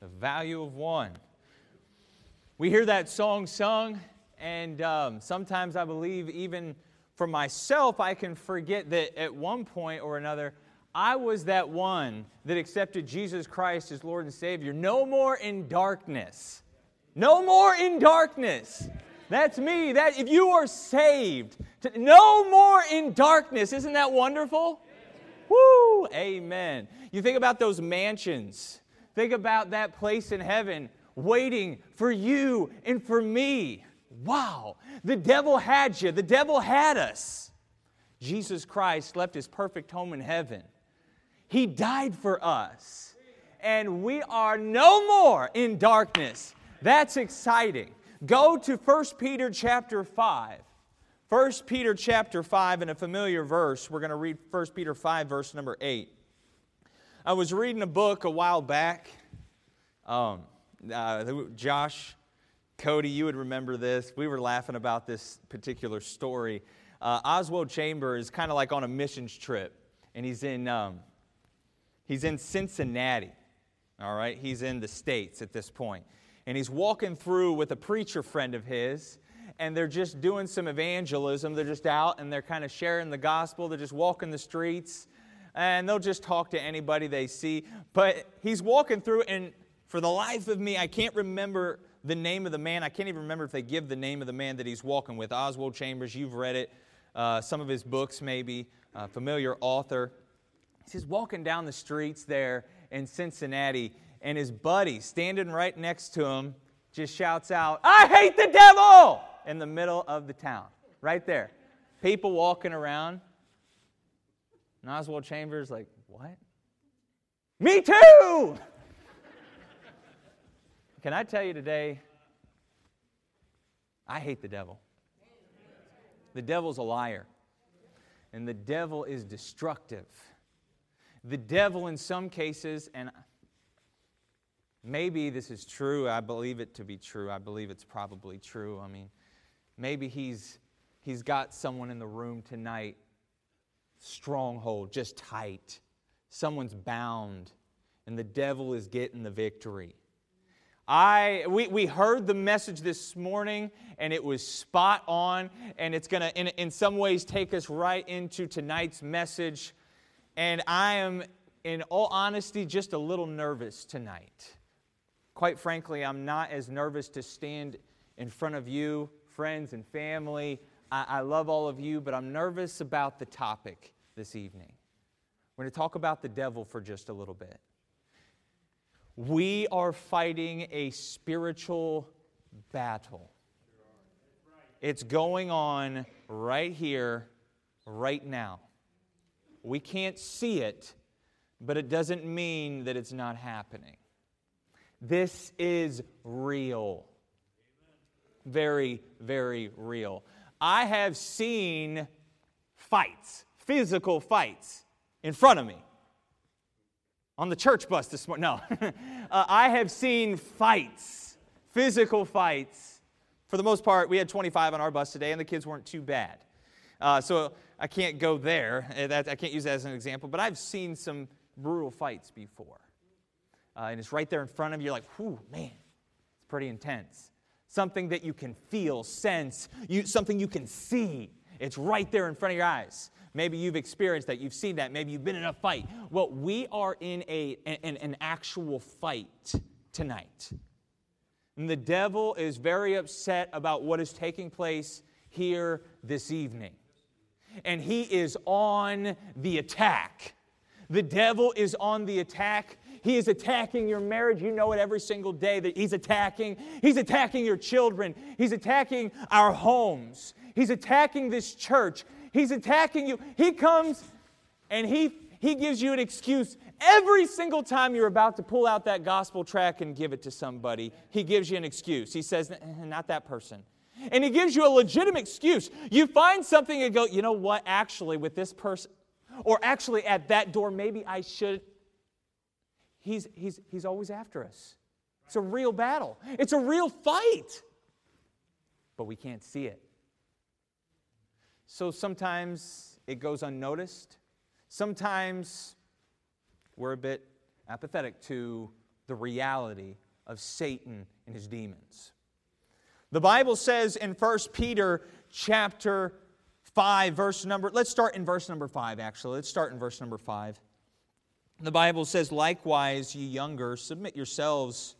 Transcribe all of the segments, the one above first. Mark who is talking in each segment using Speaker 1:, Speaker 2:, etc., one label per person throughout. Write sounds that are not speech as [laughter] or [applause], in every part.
Speaker 1: The value of one. We hear that song sung, and um, sometimes I believe, even for myself, I can forget that at one point or another, I was that one that accepted Jesus Christ as Lord and Savior. No more in darkness. No more in darkness. That's me. That if you are saved, to, no more in darkness. Isn't that wonderful? Woo! Amen. You think about those mansions. Think about that place in heaven waiting for you and for me. Wow. The devil had you. The devil had us. Jesus Christ left his perfect home in heaven. He died for us. And we are no more in darkness. That's exciting. Go to 1 Peter chapter 5. 1 Peter chapter 5 in a familiar verse. We're going to read 1 Peter 5 verse number 8. I was reading a book a while back. Um, uh, Josh, Cody, you would remember this. We were laughing about this particular story. Uh, Oswald Chambers is kind of like on a missions trip, and he's in, um, he's in Cincinnati. All right, he's in the States at this point and he's walking through with a preacher friend of his, and they're just doing some evangelism. They're just out and they're kind of sharing the gospel. They're just walking the streets, and they'll just talk to anybody they see. But he's walking through, and for the life of me, I can't remember the name of the man. I can't even remember if they give the name of the man that he's walking with. Oswald Chambers, you've read it, uh, some of his books, maybe, uh, familiar author. He's walking down the streets there in Cincinnati, and his buddy standing right next to him just shouts out, I hate the devil! in the middle of the town, right there. People walking around. And Oswald Chambers, like, what? Me too! [laughs] Can I tell you today, I hate the devil. The devil's a liar, and the devil is destructive. The devil, in some cases, and Maybe this is true. I believe it to be true. I believe it's probably true. I mean, maybe he's, he's got someone in the room tonight, stronghold, just tight. Someone's bound, and the devil is getting the victory. I, we, we heard the message this morning, and it was spot on, and it's going to, in, in some ways, take us right into tonight's message. And I am, in all honesty, just a little nervous tonight. Quite frankly, I'm not as nervous to stand in front of you, friends and family. I, I love all of you, but I'm nervous about the topic this evening. We're going to talk about the devil for just a little bit. We are fighting a spiritual battle. It's going on right here, right now. We can't see it, but it doesn't mean that it's not happening. This is real. Very, very real. I have seen fights, physical fights, in front of me. On the church bus this morning. No. [laughs] uh, I have seen fights, physical fights. For the most part, we had 25 on our bus today, and the kids weren't too bad. Uh, so I can't go there. Uh, I can't use that as an example, but I've seen some brutal fights before uh, and it's right there in front of you. You're like, whew, man, it's pretty intense. Something that you can feel, sense, you, something you can see. It's right there in front of your eyes. Maybe you've experienced that, you've seen that, maybe you've been in a fight. Well, we are in a, an, an actual fight tonight. And the devil is very upset about what is taking place here this evening. And he is on the attack. The devil is on the attack he is attacking your marriage. You know it every single day that He's attacking. He's attacking your children. He's attacking our homes. He's attacking this church. He's attacking you. He comes and He, he gives you an excuse every single time you're about to pull out that gospel tract and give it to somebody. He gives you an excuse. He says, Not that person. And he gives you a legitimate excuse. You find something and go, you know what, actually, with this person, or actually at that door, maybe I should he's, he's, he's always after us. It's a real battle, it's a real fight, but we can't see it. So sometimes it goes unnoticed. Sometimes we're a bit apathetic to the reality of Satan and his demons. The Bible says in 1 Peter chapter 5, verse number, let's start in verse number 5, actually. Let's start in verse number 5. The Bible says, Likewise, ye younger, submit yourselves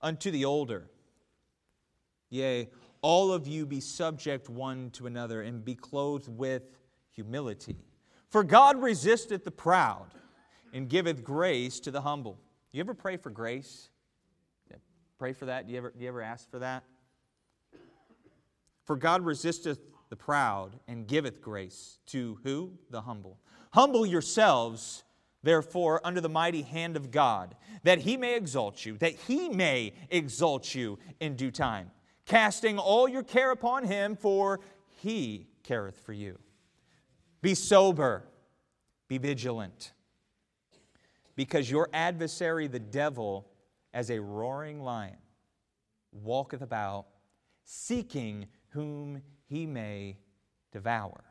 Speaker 1: unto the older. Yea, all of you be subject one to another, and be clothed with humility. For God resisteth the proud, and giveth grace to the humble. You ever pray for grace? Pray for that? Do you ever, do you ever ask for that? For God resisteth the proud and giveth grace to who? The humble. Humble yourselves, therefore, under the mighty hand of God, that he may exalt you, that he may exalt you in due time, casting all your care upon him, for he careth for you. Be sober, be vigilant, because your adversary, the devil, as a roaring lion, walketh about, seeking whom he may devour.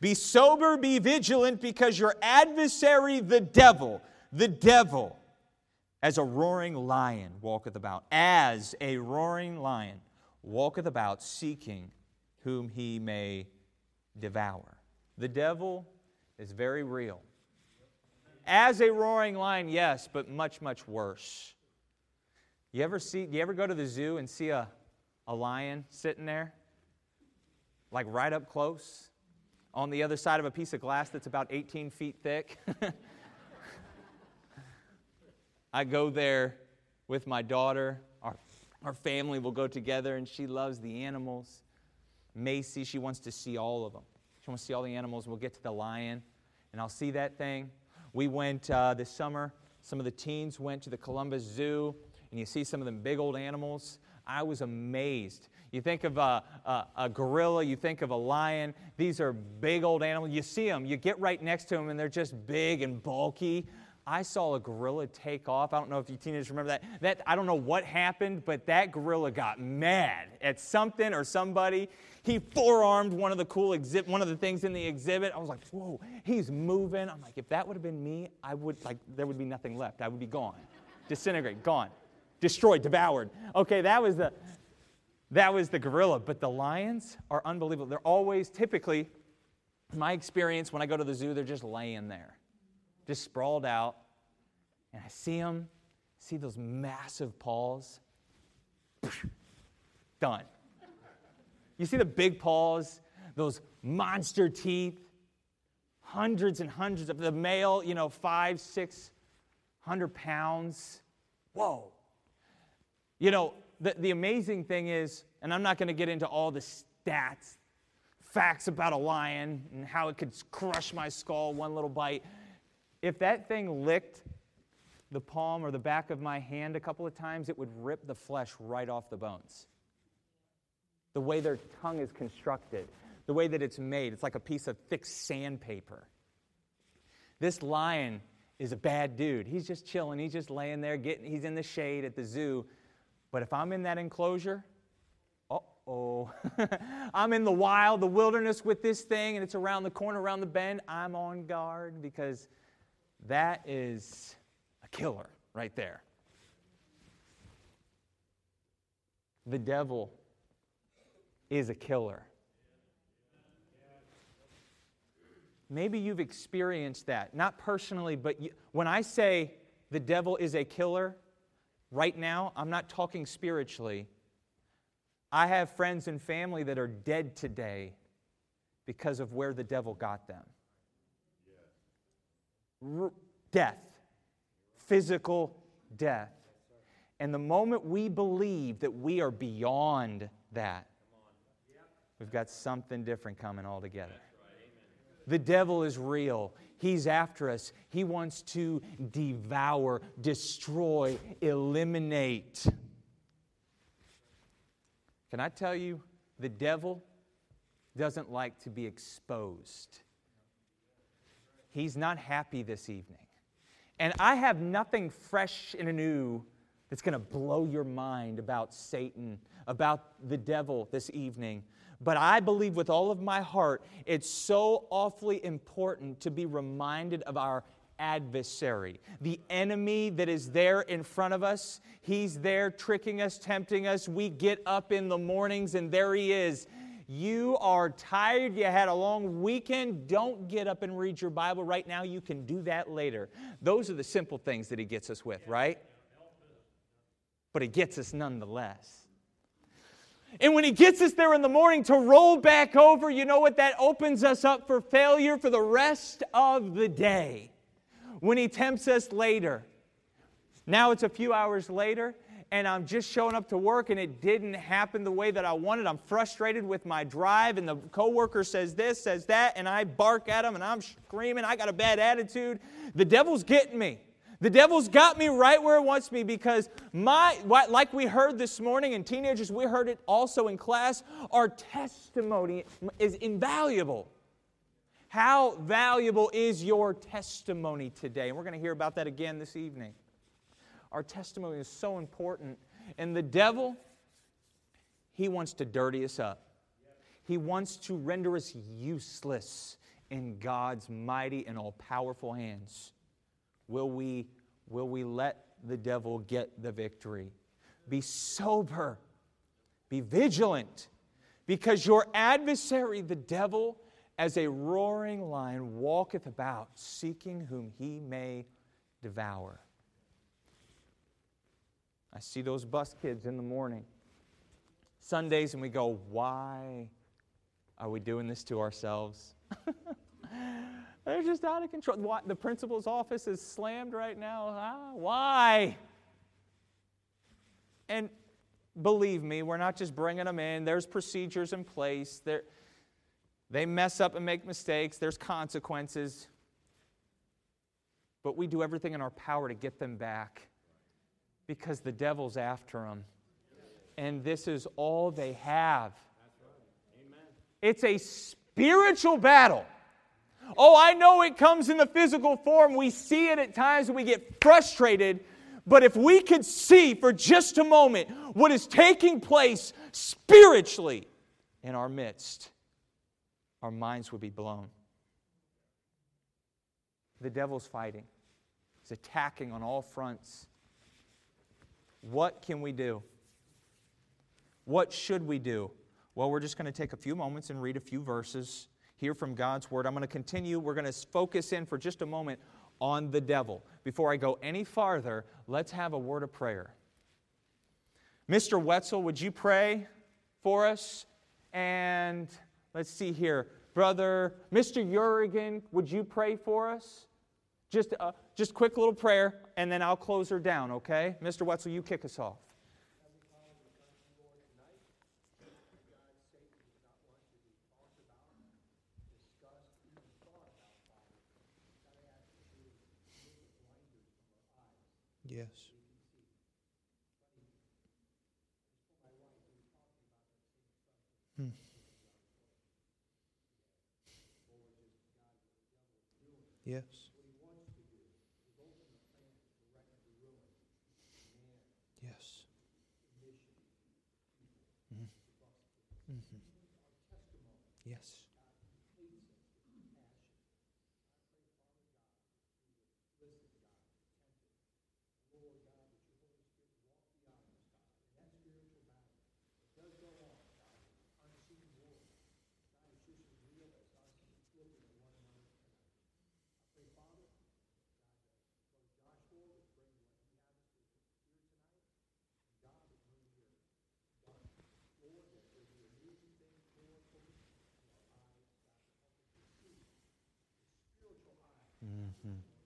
Speaker 1: Be sober, be vigilant, because your adversary, the devil, the devil, as a roaring lion walketh about, as a roaring lion walketh about, seeking whom he may devour. The devil is very real. As a roaring lion, yes, but much, much worse. You ever see, you ever go to the zoo and see a, a lion sitting there? Like right up close on the other side of a piece of glass that's about 18 feet thick? [laughs] I go there with my daughter. Our, our family will go together, and she loves the animals. Macy, she wants to see all of them. She wants to see all the animals. We'll get to the lion, and I'll see that thing. We went uh, this summer, some of the teens went to the Columbus Zoo, and you see some of them big old animals. I was amazed. You think of a, a, a, gorilla, you think of a lion. These are big old animals. You see them, you get right next to them, and they're just big and bulky. I saw a gorilla take off. I don't know if you teenagers remember that. That I don't know what happened, but that gorilla got mad at something or somebody. He forearmed one of the cool exhibit, one of the things in the exhibit. I was like, whoa, he's moving. I'm like, if that would have been me, I would like there would be nothing left. I would be gone, disintegrate, gone, destroyed, devoured. Okay, that was the that was the gorilla. But the lions are unbelievable. They're always typically, my experience when I go to the zoo, they're just laying there just sprawled out. And I see them, see those massive paws. [laughs] Done. You see the big paws, those monster teeth, hundreds and hundreds of the male, you know, five, six hundred pounds. Whoa. You know, the, the amazing thing is, and I'm not going to get into all the stats, facts about a lion and how it could crush my skull one little bite, if that thing licked the palm or the back of my hand a couple of times, it would rip the flesh right off the bones. The way their tongue is constructed, the way that it's made, it's like a piece of thick sandpaper. This lion is a bad dude. He's just chilling. He's just laying there, getting, he's in the shade at the zoo. But if I'm in that enclosure, oh, [laughs] I'm in the wild, the wilderness with this thing, and it's around the corner, around the bend, I'm on guard because that is a killer right there. The devil is a killer. Maybe you've experienced that, not personally, but you, when I say the devil is a killer, right now, I'm not talking spiritually. I have friends and family that are dead today because of where the devil got them death, physical death. And the moment we believe that we are beyond that, we've got something different coming altogether. The devil is real. He's after us. He wants to devour, destroy, eliminate. Can I tell you, the devil doesn't like to be exposed. He's not happy this evening. And I have nothing fresh and new that's going to blow your mind about Satan, about the devil this evening. But I believe with all of my heart, it's so awfully important to be reminded of our adversary, the enemy that is there in front of us. He's there tricking us, tempting us. We get up in the mornings and there he is. You are tired, you had a long weekend. Don't get up and read your Bible right now. You can do that later. Those are the simple things that he gets us with, right? But he gets us nonetheless. And when he gets us there in the morning to roll back over, you know what? That opens us up for failure for the rest of the day. When he tempts us later, now it's a few hours later, and I'm just showing up to work and it didn't happen the way that I wanted. I'm frustrated with my drive, and the coworker says this, says that, and I bark at him and I'm screaming. I got a bad attitude. The devil's getting me. The devil's got me right where it wants me because my, like we heard this morning, and teenagers, we heard it also in class, our testimony is invaluable. How valuable is your testimony today? And we're going to hear about that again this evening. Our testimony is so important. And the devil, he wants to dirty us up. He wants to render us useless in God's mighty and all powerful hands. Will we, will we let the devil get the victory? Be sober, be vigilant, because your adversary, the devil, as a roaring lion, walketh about, seeking whom he may devour. I see those bus kids in the morning, Sundays, and we go, why are we doing this to ourselves? [laughs] They're just out of control. The principal's office is slammed right now. Huh? Why? And believe me, we're not just bringing them in. There's procedures in place. There, they mess up and make mistakes. There's consequences. But we do everything in our power to get them back because the devil's after them. And this is all they have. It's a spiritual battle. Oh, I know it comes in the physical form. We see it at times and we get frustrated. But if we could see for just a moment what is taking place spiritually in our midst, our minds would be blown. The devil's fighting, he's attacking on all fronts. What can we do? What should we do? Well, we're just going to take a few moments and read a few verses, hear from God's word. I'm going to continue. We're going to focus in for just a moment on the devil. Before I go any farther, let's have a word of prayer. Mr. Wetzel, would you pray for us? And let's see here. Brother, Mr. Urigan, would you pray for us? Just a uh, just quick little prayer, and then I'll close her down, okay? Mr. Wetzel, you kick us off.
Speaker 2: Yes. Hmm. Yes. Yes. Mm-hmm. Mm-hmm.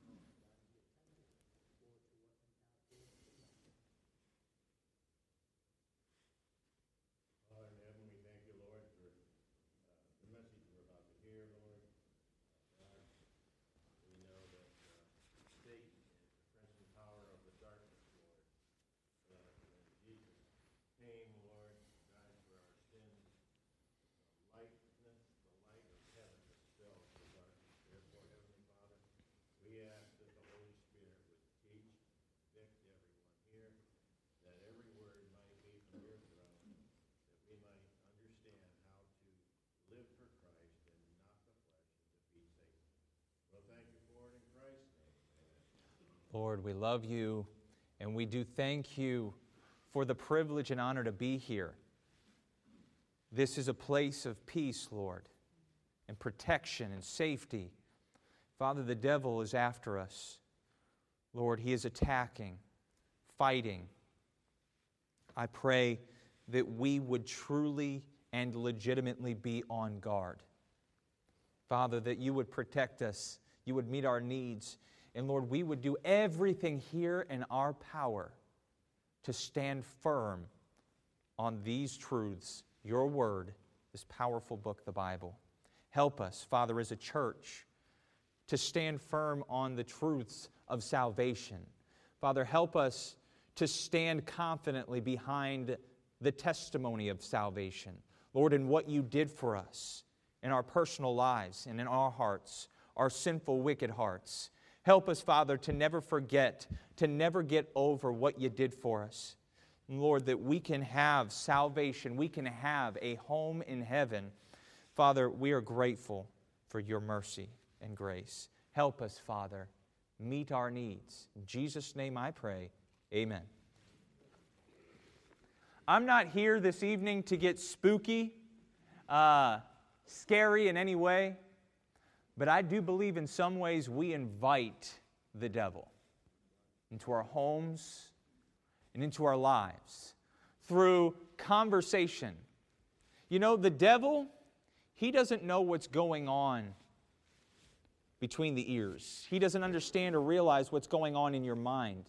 Speaker 1: Lord, we love you and we do thank you for the privilege and honor to be here. This is a place of peace, Lord, and protection and safety. Father, the devil is after us. Lord, he is attacking, fighting. I pray that we would truly and legitimately be on guard. Father, that you would protect us, you would meet our needs, and Lord, we would do everything here in our power to stand firm on these truths, your word, this powerful book, the Bible. Help us, Father, as a church, to stand firm on the truths of salvation. Father, help us to stand confidently behind the testimony of salvation. Lord, in what you did for us in our personal lives and in our hearts, our sinful, wicked hearts. Help us, Father, to never forget, to never get over what you did for us. Lord, that we can have salvation, we can have a home in heaven. Father, we are grateful for your mercy and grace. Help us, Father, meet our needs. In Jesus' name I pray. Amen. I'm not here this evening to get spooky, uh, scary in any way. But I do believe in some ways we invite the devil into our homes and into our lives through conversation. You know, the devil, he doesn't know what's going on between the ears. He doesn't understand or realize what's going on in your mind.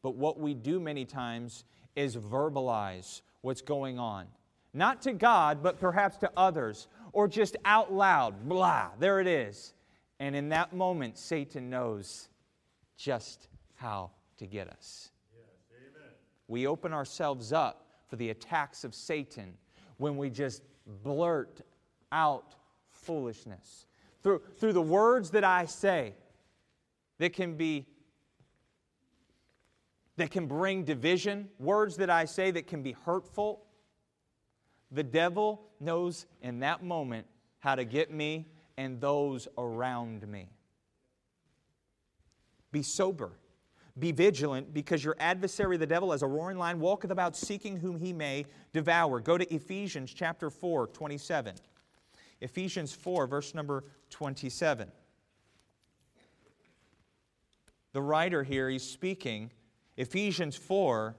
Speaker 1: But what we do many times is verbalize what's going on. Not to God, but perhaps to others or just out loud, blah, there it is. And in that moment, Satan knows just how to get us. Yes, we open ourselves up for the attacks of Satan when we just blurt out foolishness. Through, through the words that I say that can be that can bring division, words that I say that can be hurtful, the devil knows in that moment how to get me and those around me. Be sober. Be vigilant because your adversary, the devil, as a roaring lion, walketh about seeking whom he may devour. Go to Ephesians chapter 4, 27. Ephesians 4, verse number 27. The writer here, he's speaking, Ephesians 4,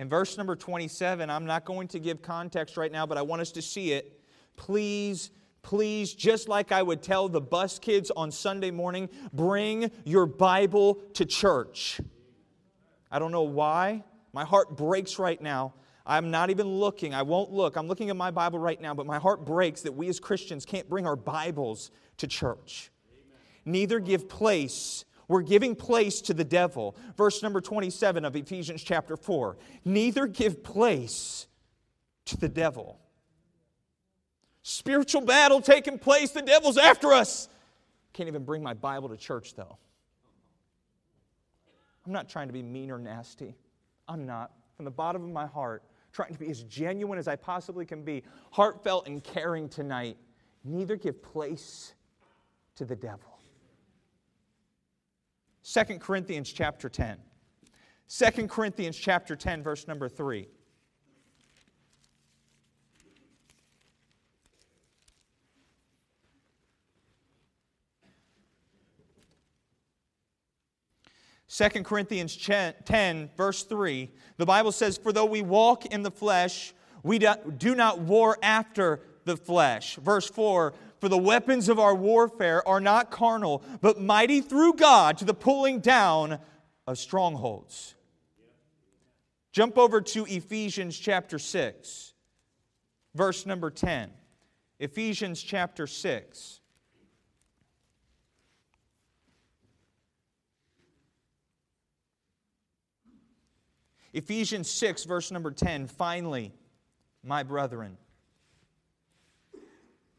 Speaker 1: in verse number 27, I'm not going to give context right now, but I want us to see it. Please, please, just like I would tell the bus kids on Sunday morning, bring your Bible to church. I don't know why. My heart breaks right now. I'm not even looking. I won't look. I'm looking at my Bible right now, but my heart breaks that we as Christians can't bring our Bibles to church. Neither give place we're giving place to the devil. Verse number 27 of Ephesians chapter 4. Neither give place to the devil. Spiritual battle taking place, the devil's after us. Can't even bring my Bible to church, though. I'm not trying to be mean or nasty. I'm not. From the bottom of my heart, trying to be as genuine as I possibly can be, heartfelt and caring tonight. Neither give place to the devil. 2 Corinthians chapter 10. 2 Corinthians chapter 10, verse number 3. Second Corinthians 10, verse 3, the Bible says, For though we walk in the flesh, we do not war after the flesh. Verse 4, for the weapons of our warfare are not carnal, but mighty through God to the pulling down of strongholds. Jump over to Ephesians chapter 6, verse number 10. Ephesians chapter 6. Ephesians 6, verse number 10. Finally, my brethren,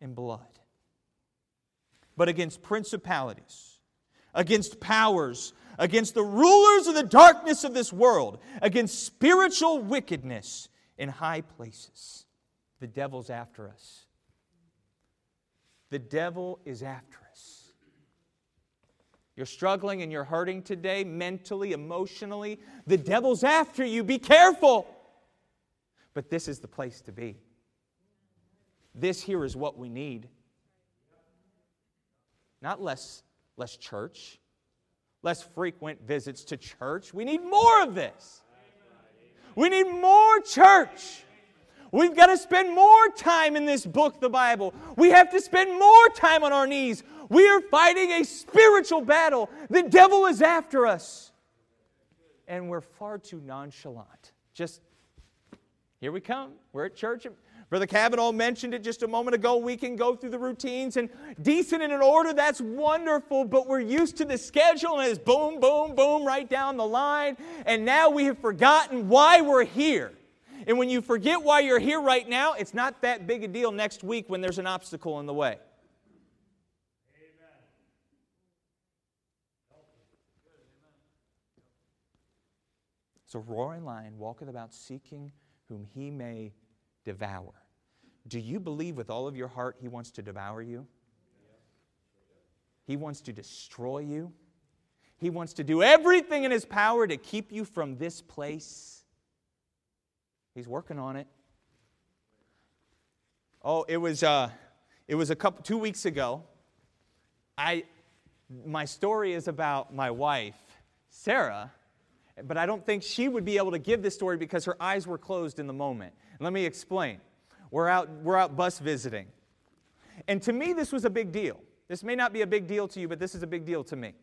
Speaker 1: and blood, but against principalities, against powers, against the rulers of the darkness of this world, against spiritual wickedness in high places. The devil's after us. The devil is after us. You're struggling and you're hurting today, mentally, emotionally. The devil's after you. Be careful. But this is the place to be. This here is what we need. Not less, less church, less frequent visits to church. We need more of this. We need more church. We've got to spend more time in this book, the Bible. We have to spend more time on our knees. We are fighting a spiritual battle. The devil is after us. And we're far too nonchalant. Just, here we come. We're at church. Brother Kavanaugh mentioned it just a moment ago. We can go through the routines and decent and in order, that's wonderful, but we're used to the schedule and it's boom, boom, boom right down the line. And now we have forgotten why we're here. And when you forget why you're here right now, it's not that big a deal next week when there's an obstacle in the way. Amen. So, roaring lion walketh about seeking whom he may devour. Do you believe with all of your heart he wants to devour you? He wants to destroy you. He wants to do everything in his power to keep you from this place. He's working on it. Oh, it was, uh, it was a couple, two weeks ago. I, my story is about my wife, Sarah, but I don't think she would be able to give this story because her eyes were closed in the moment. Let me explain. We're out, we're out bus visiting. And to me, this was a big deal. This may not be a big deal to you, but this is a big deal to me.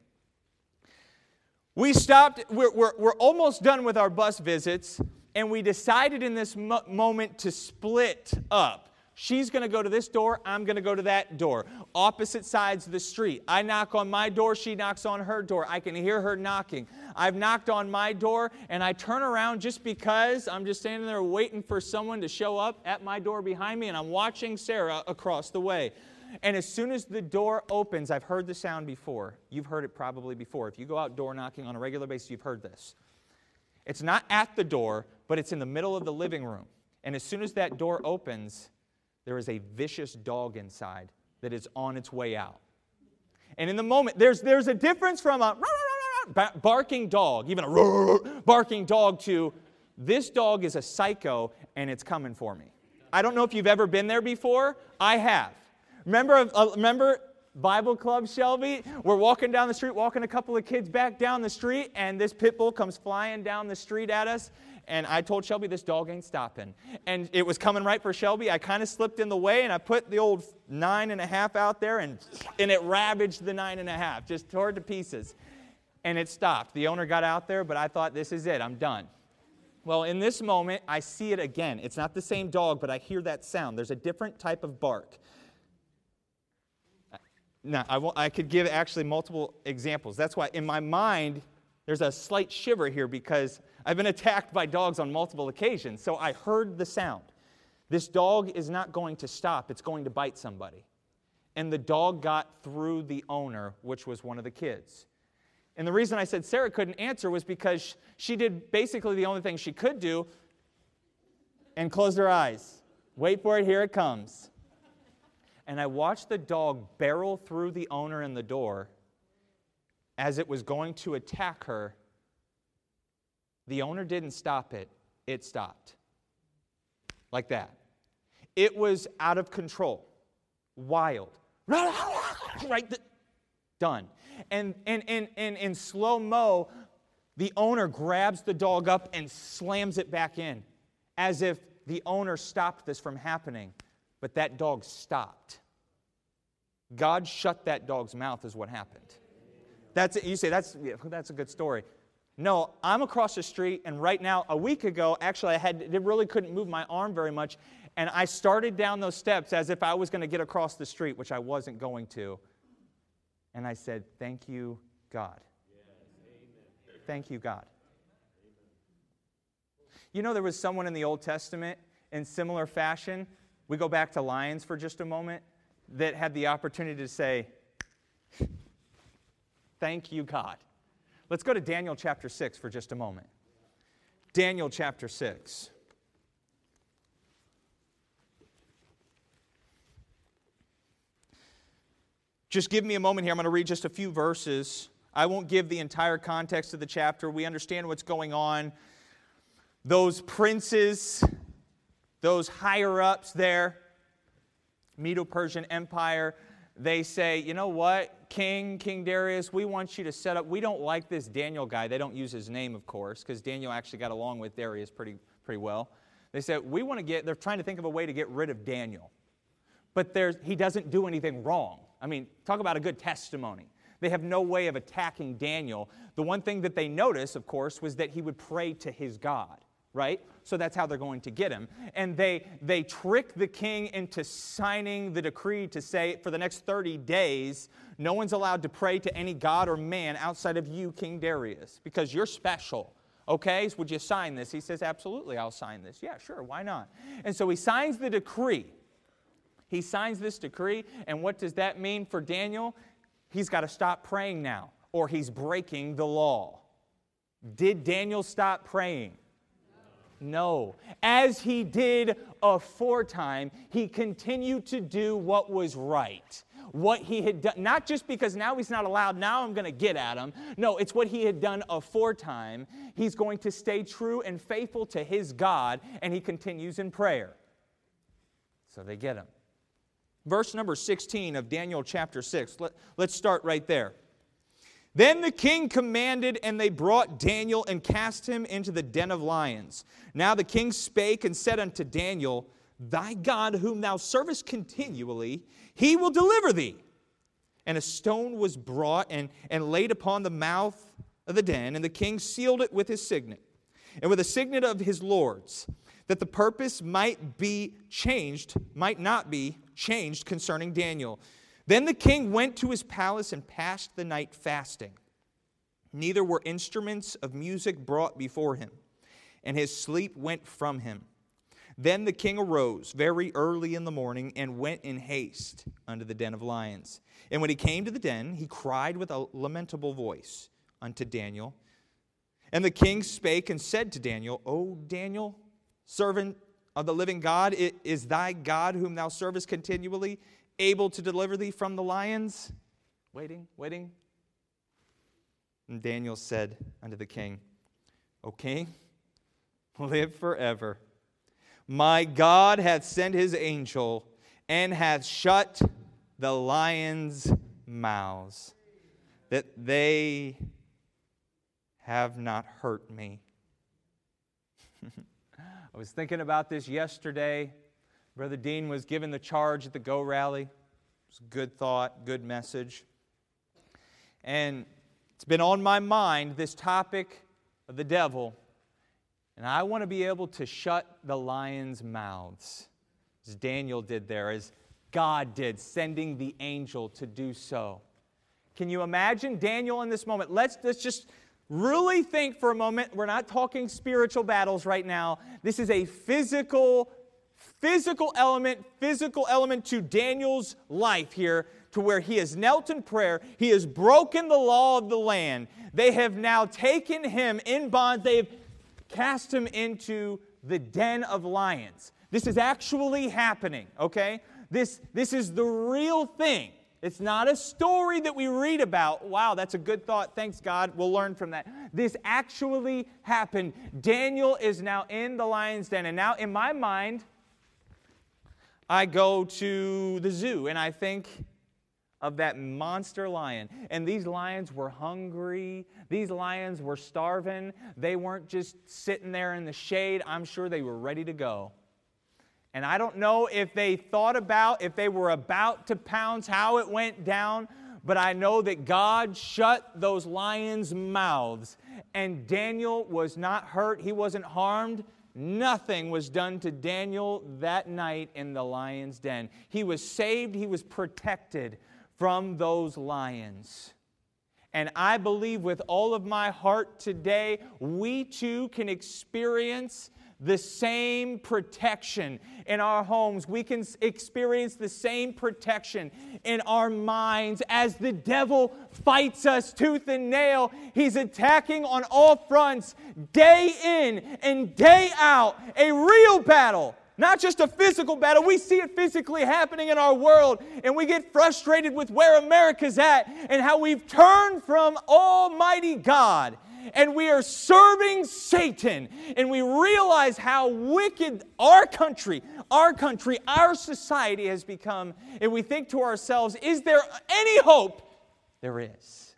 Speaker 1: We stopped, we're, we're, we're almost done with our bus visits, and we decided in this mo- moment to split up. She's going to go to this door, I'm going to go to that door. Opposite sides of the street. I knock on my door, she knocks on her door. I can hear her knocking. I've knocked on my door and I turn around just because I'm just standing there waiting for someone to show up at my door behind me and I'm watching Sarah across the way. And as soon as the door opens, I've heard the sound before. You've heard it probably before. If you go out door knocking on a regular basis, you've heard this. It's not at the door, but it's in the middle of the living room. And as soon as that door opens, there is a vicious dog inside that is on its way out. And in the moment, there's, there's a difference from a barking dog, even a barking dog, to this dog is a psycho and it's coming for me. I don't know if you've ever been there before. I have. Remember, uh, remember Bible Club, Shelby. We're walking down the street, walking a couple of kids back down the street, and this pit bull comes flying down the street at us. And I told Shelby, this dog ain't stopping. And it was coming right for Shelby. I kind of slipped in the way, and I put the old nine and a half out there, and, and it ravaged the nine and a half, just tore it to pieces. And it stopped. The owner got out there, but I thought, this is it, I'm done. Well, in this moment, I see it again. It's not the same dog, but I hear that sound. There's a different type of bark. Now, I, I could give actually multiple examples. That's why in my mind, there's a slight shiver here because I've been attacked by dogs on multiple occasions. So I heard the sound. This dog is not going to stop, it's going to bite somebody. And the dog got through the owner, which was one of the kids. And the reason I said Sarah couldn't answer was because she did basically the only thing she could do and closed her eyes. Wait for it, here it comes and I watched the dog barrel through the owner and the door as it was going to attack her. The owner didn't stop it, it stopped. Like that. It was out of control, wild. [laughs] Right? Done. And, and, and, and in slow mo, the owner grabs the dog up and slams it back in as if the owner stopped this from happening but that dog stopped. God shut that dog's mouth, is what happened. That's it. You say, that's, yeah, that's a good story. No, I'm across the street, and right now, a week ago, actually, I had, it really couldn't move my arm very much, and I started down those steps as if I was going to get across the street, which I wasn't going to. And I said, Thank you, God. Thank you, God. You know, there was someone in the Old Testament in similar fashion. We go back to lions for just a moment that had the opportunity to say, Thank you, God. Let's go to Daniel chapter 6 for just a moment. Daniel chapter 6. Just give me a moment here. I'm going to read just a few verses. I won't give the entire context of the chapter. We understand what's going on. Those princes, those higher ups there, Medo Persian Empire, they say, you know what, King, King Darius, we want you to set up. We don't like this Daniel guy. They don't use his name, of course, because Daniel actually got along with Darius pretty, pretty well. They said, we want to get, they're trying to think of a way to get rid of Daniel. But there's, he doesn't do anything wrong. I mean, talk about a good testimony. They have no way of attacking Daniel. The one thing that they notice, of course, was that he would pray to his God, right? So that's how they're going to get him. And they, they trick the king into signing the decree to say, for the next 30 days, no one's allowed to pray to any god or man outside of you, King Darius, because you're special. Okay, would you sign this? He says, Absolutely, I'll sign this. Yeah, sure, why not? And so he signs the decree. He signs this decree, and what does that mean for Daniel? He's got to stop praying now, or he's breaking the law. Did Daniel stop praying? No. As he did aforetime, he continued to do what was right. What he had done, not just because now he's not allowed, now I'm going to get at him. No, it's what he had done aforetime. He's going to stay true and faithful to his God, and he continues in prayer. So they get him. Verse number 16 of Daniel chapter 6. Let, let's start right there. Then the king commanded, and they brought Daniel and cast him into the den of lions. Now the king spake and said unto Daniel, Thy God, whom thou servest continually, he will deliver thee. And a stone was brought and, and laid upon the mouth of the den, and the king sealed it with his signet, and with the signet of his lords, that the purpose might be changed, might not be changed concerning Daniel. Then the king went to his palace and passed the night fasting. Neither were instruments of music brought before him, and his sleep went from him. Then the king arose very early in the morning and went in haste unto the den of lions. And when he came to the den, he cried with a lamentable voice unto Daniel. And the king spake and said to Daniel, O Daniel, servant of the living God, is thy God, whom thou servest continually, able to deliver thee from the lions? Waiting, waiting. And Daniel said unto the king, O king, [laughs] live forever. My God hath sent his angel and hath shut the lions' mouths, that they have not hurt me. [laughs] I was thinking about this yesterday. Brother Dean was given the charge at the Go rally. It was a good thought, good message. And it's been on my mind this topic of the devil. And I want to be able to shut the lions' mouths, as Daniel did there, as God did, sending the angel to do so. Can you imagine Daniel in this moment? Let's, let's just really think for a moment. We're not talking spiritual battles right now. This is a physical physical element, physical element to Daniel's life here, to where he has knelt in prayer. He has broken the law of the land. They have now taken him in bonds. They've cast him into the den of lions. This is actually happening, okay? This, this is the real thing. It's not a story that we read about. Wow, that's a good thought. Thanks, God. We'll learn from that. This actually happened. Daniel is now in the lion's den. And now, in my mind, I go to the zoo and I think of that monster lion. And these lions were hungry. These lions were starving. They weren't just sitting there in the shade. I'm sure they were ready to go. And I don't know if they thought about, if they were about to pounce, how it went down, but I know that God shut those lions' mouths. And Daniel was not hurt, he wasn't harmed. Nothing was done to Daniel that night in the lion's den. He was saved, he was protected from those lions. And I believe with all of my heart today, we too can experience the same protection in our homes. We can experience the same protection in our minds as the devil fights us tooth and nail. He's attacking on all fronts, day in and day out. A real battle. Not just a physical battle, we see it physically happening in our world, and we get frustrated with where America's at and how we've turned from Almighty God and we are serving Satan, and we realize how wicked our country, our country, our society has become, and we think to ourselves, is there any hope? There is.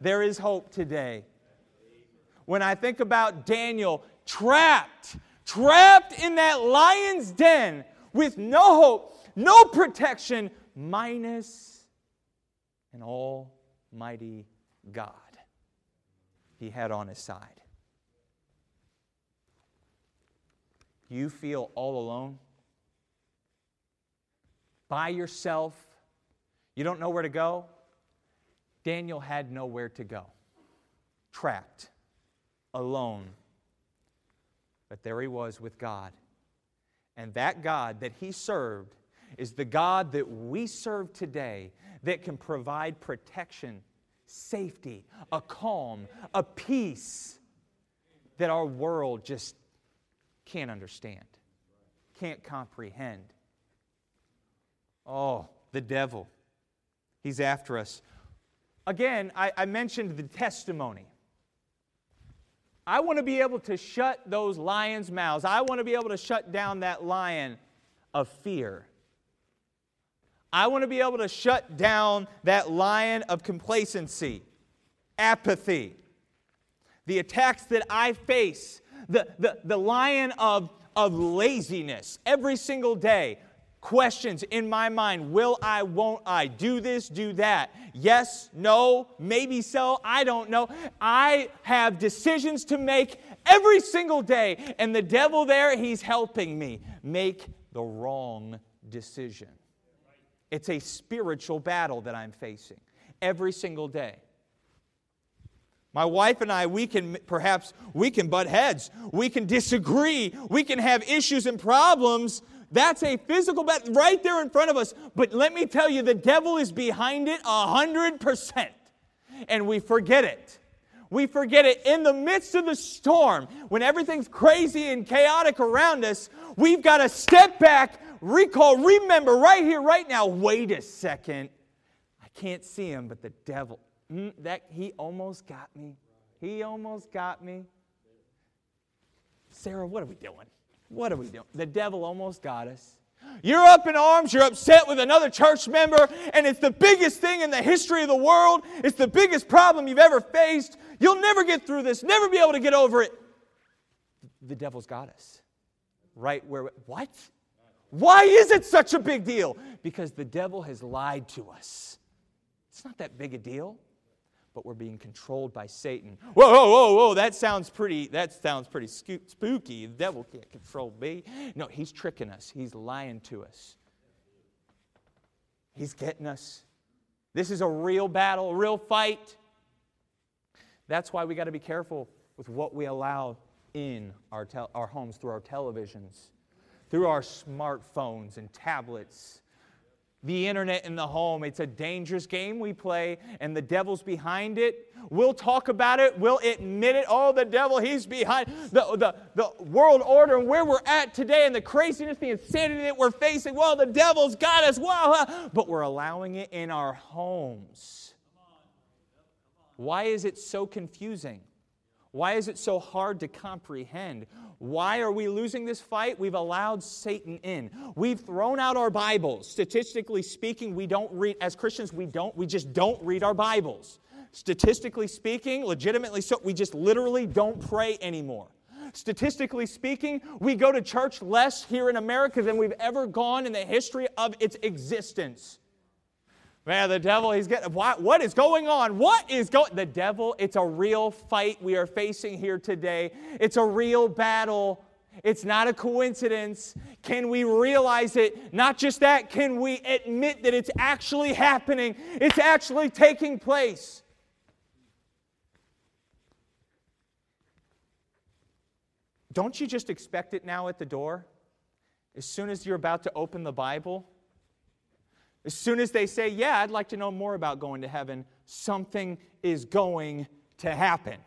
Speaker 1: There is hope today. When I think about Daniel trapped, trapped in that lion's den with no hope, no protection, minus an almighty God he had on his side. You feel all alone? By yourself? You don't know where to go? Daniel had nowhere to go. Trapped, alone. But there he was with God. And that God that he served is the God that we serve today that can provide protection safety, a calm, a peace that our world just can't understand, can't comprehend. Oh, the devil. He's after us. Again, I, I mentioned the testimony. I want to be able to shut those lions' mouths. I want to be able to shut down that lion of fear. I want to be able to shut down that lion of complacency, apathy, the attacks that I face, the, the, the lion of, of laziness every single day. Questions in my mind Will I, won't I? Do this, do that? Yes, no, maybe so, I don't know. I have decisions to make every single day, and the devil there, he's helping me make the wrong decision. It's a spiritual battle that I'm facing every single day. My wife and I, we can perhaps we can butt heads. We can disagree. We can have issues and problems. That's a physical battle right there in front of us. But let me tell you, the devil is behind it a hundred percent. And we forget it. We forget it in the midst of the storm, when everything's crazy and chaotic around us, we've got to step back recall, remember right here, right now, wait a second. I can't see him, but the devil, mm, that he almost got me. He almost got me. Sarah, what are we doing? What are we doing? The devil almost got us. You're up in arms, you're upset with another church member, and it's the biggest thing in the history of the world. It's the biggest problem you've ever faced. You'll never get through this, never be able to get over it. The devil's got us. Right where, what? Why is it such a big deal? Because the devil has lied to us. It's not that big a deal, but we're being controlled by Satan. Whoa, whoa, whoa, whoa, that sounds pretty, that sounds pretty spooky. The devil can't control me. No, he's tricking us. He's lying to us. He's getting us. This is a real battle, a real fight. That's why we got to be careful with what we allow in our, our homes through our televisions through our smartphones and tablets, the internet in the home. It's a dangerous game we play, and the devil's behind it. We'll talk about it. We'll admit it. Oh, the devil, he's behind the, the, the world order and where we're at today and the craziness, the insanity that we're facing. Well, the devil's got us. Well, but we're allowing it in our homes. Why is it so confusing? Why is it so hard to comprehend? Why are we losing this fight? We've allowed Satan in. We've thrown out our Bibles. Statistically speaking, we don't read, as Christians, we don't, we just don't read our Bibles. Statistically speaking, legitimately so, we just literally don't pray anymore. Statistically speaking, we go to church less here in America than we've ever gone in the history of its existence. Man, the devil, he's getting, what, what is going on? What is going, the devil, it's a real fight we are facing here today. It's a real battle. It's not a coincidence. Can we realize it? Not just that, can we admit that it's actually happening? It's actually taking place. Don't you just expect it now at the door? As soon as you're about to open the Bible, as soon as they say, Yeah, I'd like to know more about going to heaven, something is going to happen.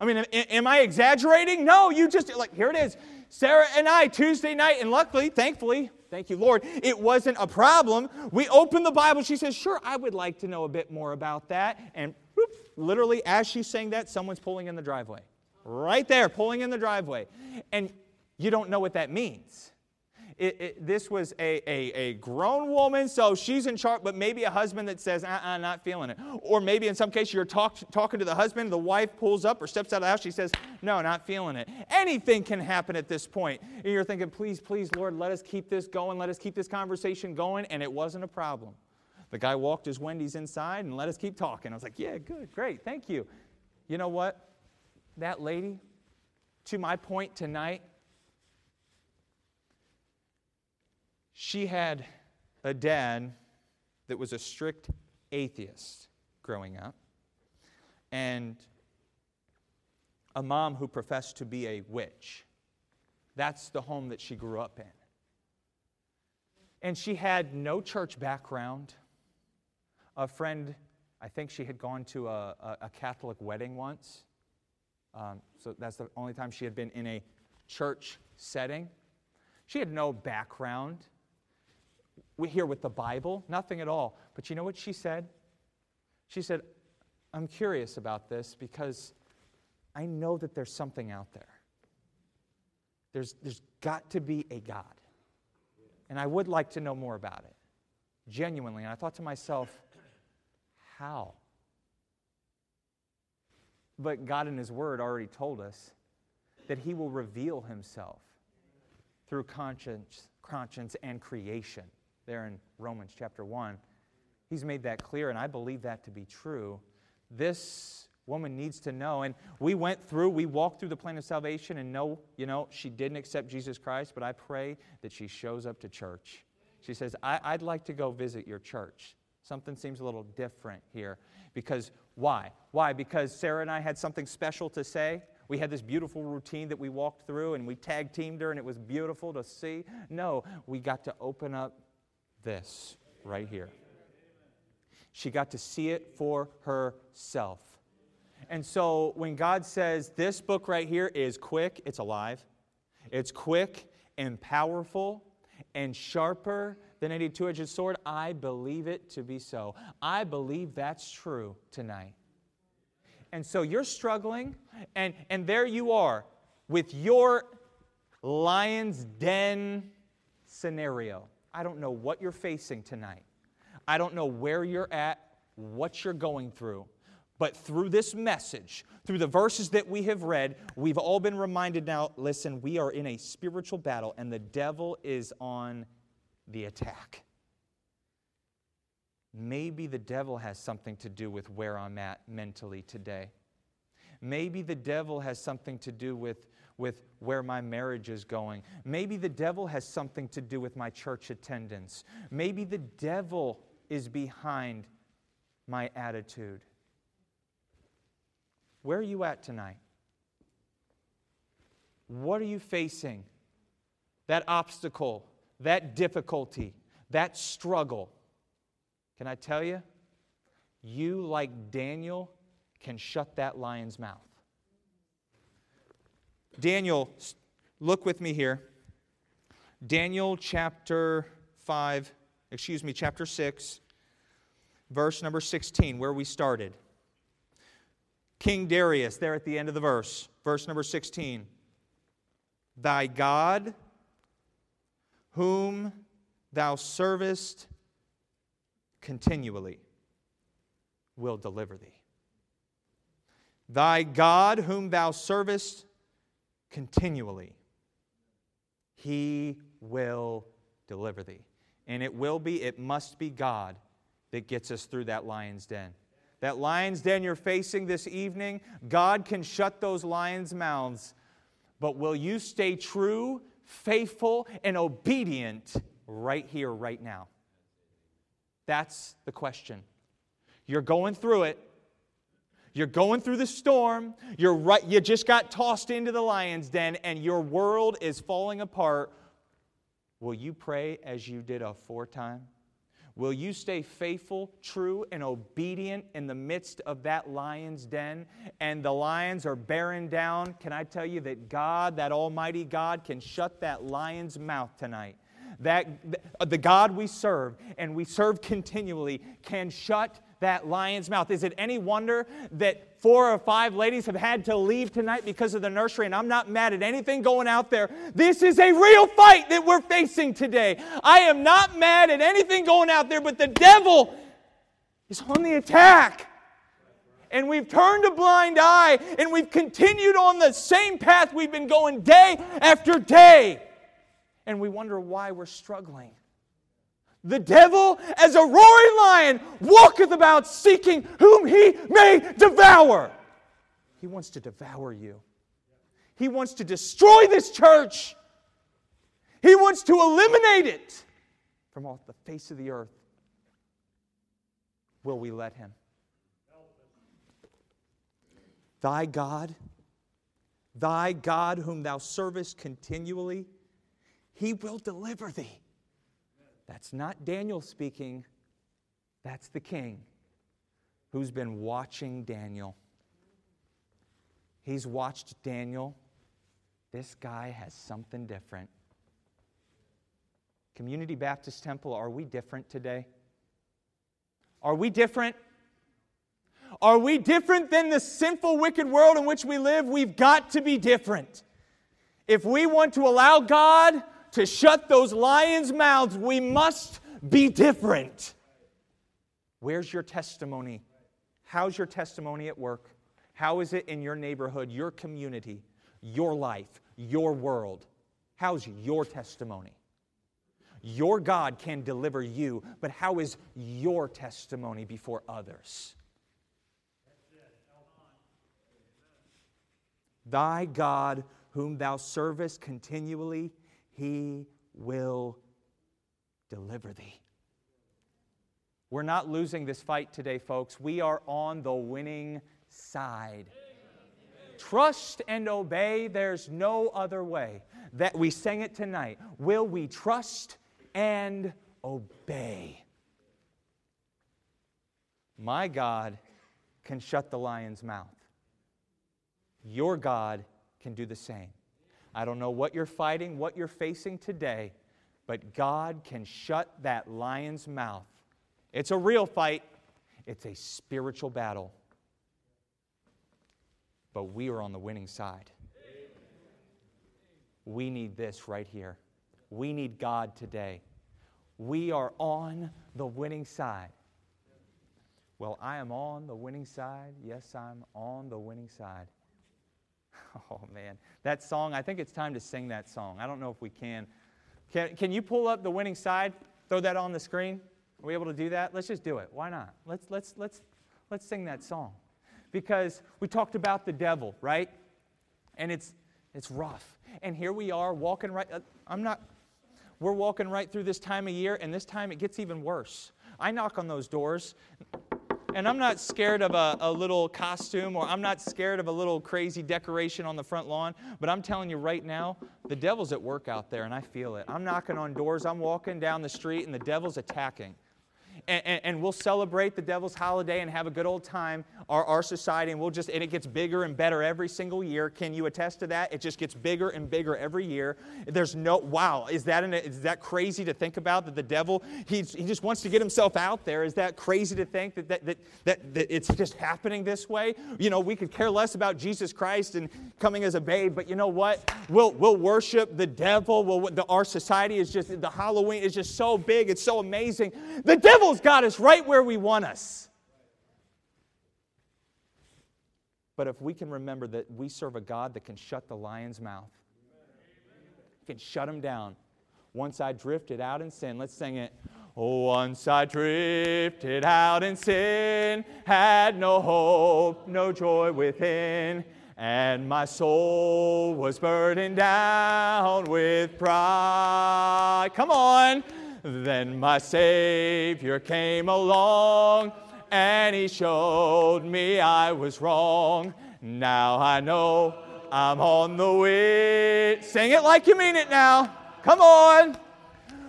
Speaker 1: I mean, am I exaggerating? No, you just, like, here it is. Sarah and I, Tuesday night, and luckily, thankfully, thank you, Lord, it wasn't a problem. We opened the Bible. She says, Sure, I would like to know a bit more about that. And whoop, literally, as she's saying that, someone's pulling in the driveway. Right there, pulling in the driveway. And you don't know what that means. It, it, this was a, a, a, grown woman, so she's in charge, but maybe a husband that says, uh uh not feeling it. Or maybe in some case you're talk, talking to the husband, the wife pulls up or steps out of the house, she says, no, not feeling it. Anything can happen at this point. And you're thinking, please, please, Lord, let us keep this going, let us keep this conversation going, and it wasn't a problem. The guy walked his Wendy's inside and let us keep talking. I was like, yeah, good, great, thank you. You know what? That lady, to my point tonight, She had a dad that was a strict atheist growing up, and a mom who professed to be a witch. That's the home that she grew up in. And she had no church background. A friend, I think she had gone to a, a, a Catholic wedding once. Um, so that's the only time she had been in a church setting. She had no background hear with the Bible, nothing at all. But you know what she said? She said, I'm curious about this because I know that there's something out there. There's, there's got to be a God. And I would like to know more about it, genuinely. And I thought to myself, how? But God in His Word already told us that He will reveal Himself through conscience, conscience and creation there in Romans chapter 1. He's made that clear, and I believe that to be true. This woman needs to know. And we went through, we walked through the plan of salvation, and no, you know, she didn't accept Jesus Christ, but I pray that she shows up to church. She says, I, would like to go visit your church. Something seems a little different here. Because why? Why? Because Sarah and I had something special to say. We had this beautiful routine that we walked through and we tag teamed her and it was beautiful to see. No, we got to open up this right here. She got to see it for herself. And so when God says this book right here is quick, it's alive, it's quick and powerful and sharper than any two edged sword, I believe it to be so. I believe that's true tonight. And so you're struggling, and, and there you are with your lion's den scenario. I don't know what you're facing tonight. I don't know where you're at, what you're going through. But through this message, through the verses that we have read, we've all been reminded now listen, we are in a spiritual battle and the devil is on the attack. Maybe the devil has something to do with where I'm at mentally today. Maybe the devil has something to do with with where my marriage is going. Maybe the devil has something to do with my church attendance. Maybe the devil is behind my attitude. Where are you at tonight? What are you facing? That obstacle, that difficulty, that struggle. Can I tell you? You, like Daniel, can shut that lion's mouth. Daniel, look with me here. Daniel chapter 5, excuse me, chapter 6, verse number 16, where we started. King Darius, there at the end of the verse, verse number 16. Thy God, whom thou servest continually, will deliver thee. Thy God, whom thou servest continually. He will deliver thee. And it will be, it must be God that gets us through that lion's den. That lion's den you're facing this evening, God can shut those lions' mouths, but will you stay true, faithful, and obedient right here, right now? That's the question. You're going through it. You're going through the storm. You're right, you just got tossed into the lion's den and your world is falling apart. Will you pray as you did aforetime? Will you stay faithful, true, and obedient in the midst of that lion's den? And the lions are bearing down. Can I tell you that God, that Almighty God, can shut that lion's mouth tonight? That the God we serve and we serve continually can shut that lion's mouth. Is it any wonder that four or five ladies have had to leave tonight because of the nursery? And I'm not mad at anything going out there. This is a real fight that we're facing today. I am not mad at anything going out there, but the devil is on the attack. And we've turned a blind eye and we've continued on the same path we've been going day after day. And we wonder why we're struggling. The devil, as a roaring lion, walketh about seeking whom he may devour. He wants to devour you. He wants to destroy this church. He wants to eliminate it from off the face of the earth. Will we let him? Thy God, thy God, whom thou servest continually, he will deliver thee. That's not Daniel speaking, that's the king who's been watching Daniel. He's watched Daniel. This guy has something different. Community Baptist Temple, are we different today? Are we different? Are we different than the sinful, wicked world in which we live? We've got to be different. If we want to allow God to shut those lions' mouths, we must be different. Where's your testimony? How's your testimony at work? How is it in your neighborhood, your community, your life, your world? How's your testimony? Your God can deliver you, but how is your testimony before others? Thy God, whom thou servest continually, he will deliver thee. We're not losing this fight today, folks. We are on the winning side. Trust and obey. There's no other way. That we sang it tonight. Will we trust and obey? My God can shut the lion's mouth. Your God can do the same. I don't know what you're fighting, what you're facing today, but God can shut that lion's mouth. It's a real fight, it's a spiritual battle. But we are on the winning side. We need this right here. We need God today. We are on the winning side. Well, I am on the winning side. Yes, I'm on the winning side. [laughs] Oh, man. That song, I think it's time to sing that song. I don't know if we can. Can, can you pull up the winning side? Throw that on the screen? Are we able to do that? Let's just do it. Why not? Let's, let's, let's, let's sing that song. Because we talked about the devil, right? And it's, it's rough. And here we are walking right, uh, I'm not, we're walking right through this time of year, and this time it gets even worse. I knock on those doors, and I'm not scared of a, a little costume or I'm not scared of a little crazy decoration on the front lawn, but I'm telling you right now, the devil's at work out there and I feel it. I'm knocking on doors, I'm walking down the street, and the devil's attacking and, and, we'll celebrate the devil's holiday and have a good old time, our, our society, and we'll just, and it gets bigger and better every single year. Can you attest to that? It just gets bigger and bigger every year. There's no, wow, is that, an, is that crazy to think about that the devil, he's, he just wants to get himself out there? Is that crazy to think that, that, that, that, that it's just happening this way? You know, we could care less about Jesus Christ and coming as a babe, but you know what? We'll, we'll worship the devil. We'll, the, our society is just, the Halloween is just so big, it's so amazing. The devil's devil's got us right where we want us. But if we can remember that we serve a God that can shut the lion's mouth, can shut him down. Once I drifted out in sin, let's sing it. Oh, once I drifted out in sin, had no hope, no joy within. and my soul was burdened down with pride. Come on. Then my Savior came along and he showed me I was wrong. Now I know I'm on the way. Sing it like you mean it now. Come on.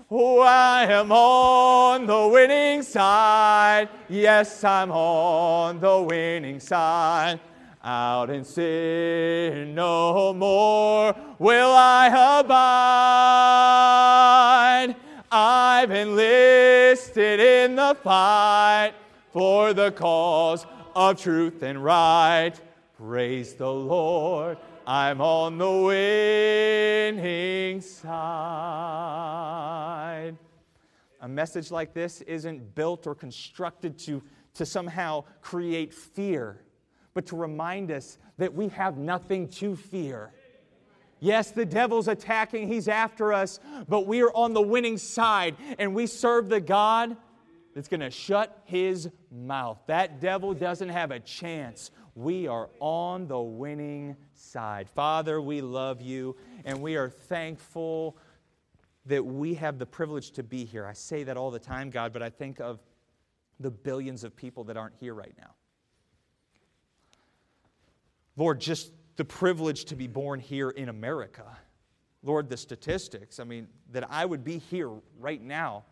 Speaker 1: Oh, I am on the winning side. Yes, I'm on the winning side. Out in sin no more will I abide. I've enlisted in the fight for the cause of truth and right. Praise the Lord. I'm on the winning side. A message like this isn't built or constructed to, to somehow create fear, but to remind us that we have nothing to fear. Yes, the devil's attacking, he's after us, but we are on the winning side and we serve the God that's going to shut his mouth. That devil doesn't have a chance. We are on the winning side. Father, we love you and we are thankful that we have the privilege to be here. I say that all the time, God, but I think of the billions of people that aren't here right now. Lord, just the privilege to be born here in America. Lord, the statistics, I mean, that I would be here right now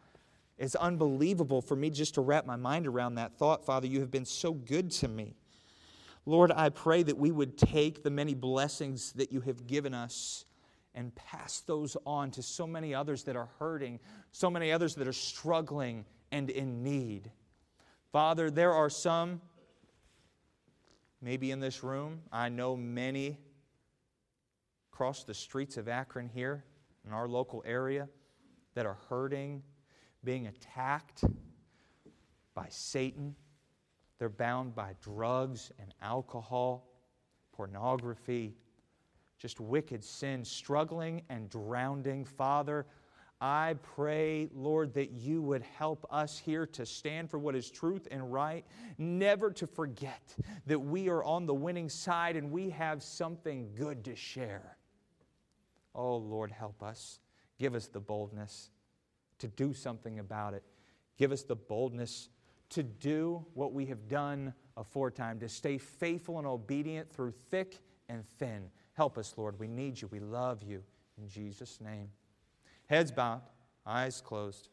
Speaker 1: is unbelievable for me just to wrap my mind around that thought. Father, you have been so good to me. Lord, I pray that we would take the many blessings that you have given us and pass those on to so many others that are hurting, so many others that are struggling and in need. Father, there are some, maybe in this room, I know many across the streets of Akron here in our local area that are hurting being attacked by Satan. They're bound by drugs and alcohol, pornography, just wicked sin, struggling and drowning. Father, I pray, Lord, that you would help us here to stand for what is truth and right, never to forget that we are on the winning side and we have something good to share. Oh, Lord, help us. Give us the boldness to do something about it. Give us the boldness to do what we have done aforetime, to stay faithful and obedient through thick and thin. Help us, Lord. We need you. We love you. In Jesus' name. Heads bowed, eyes closed.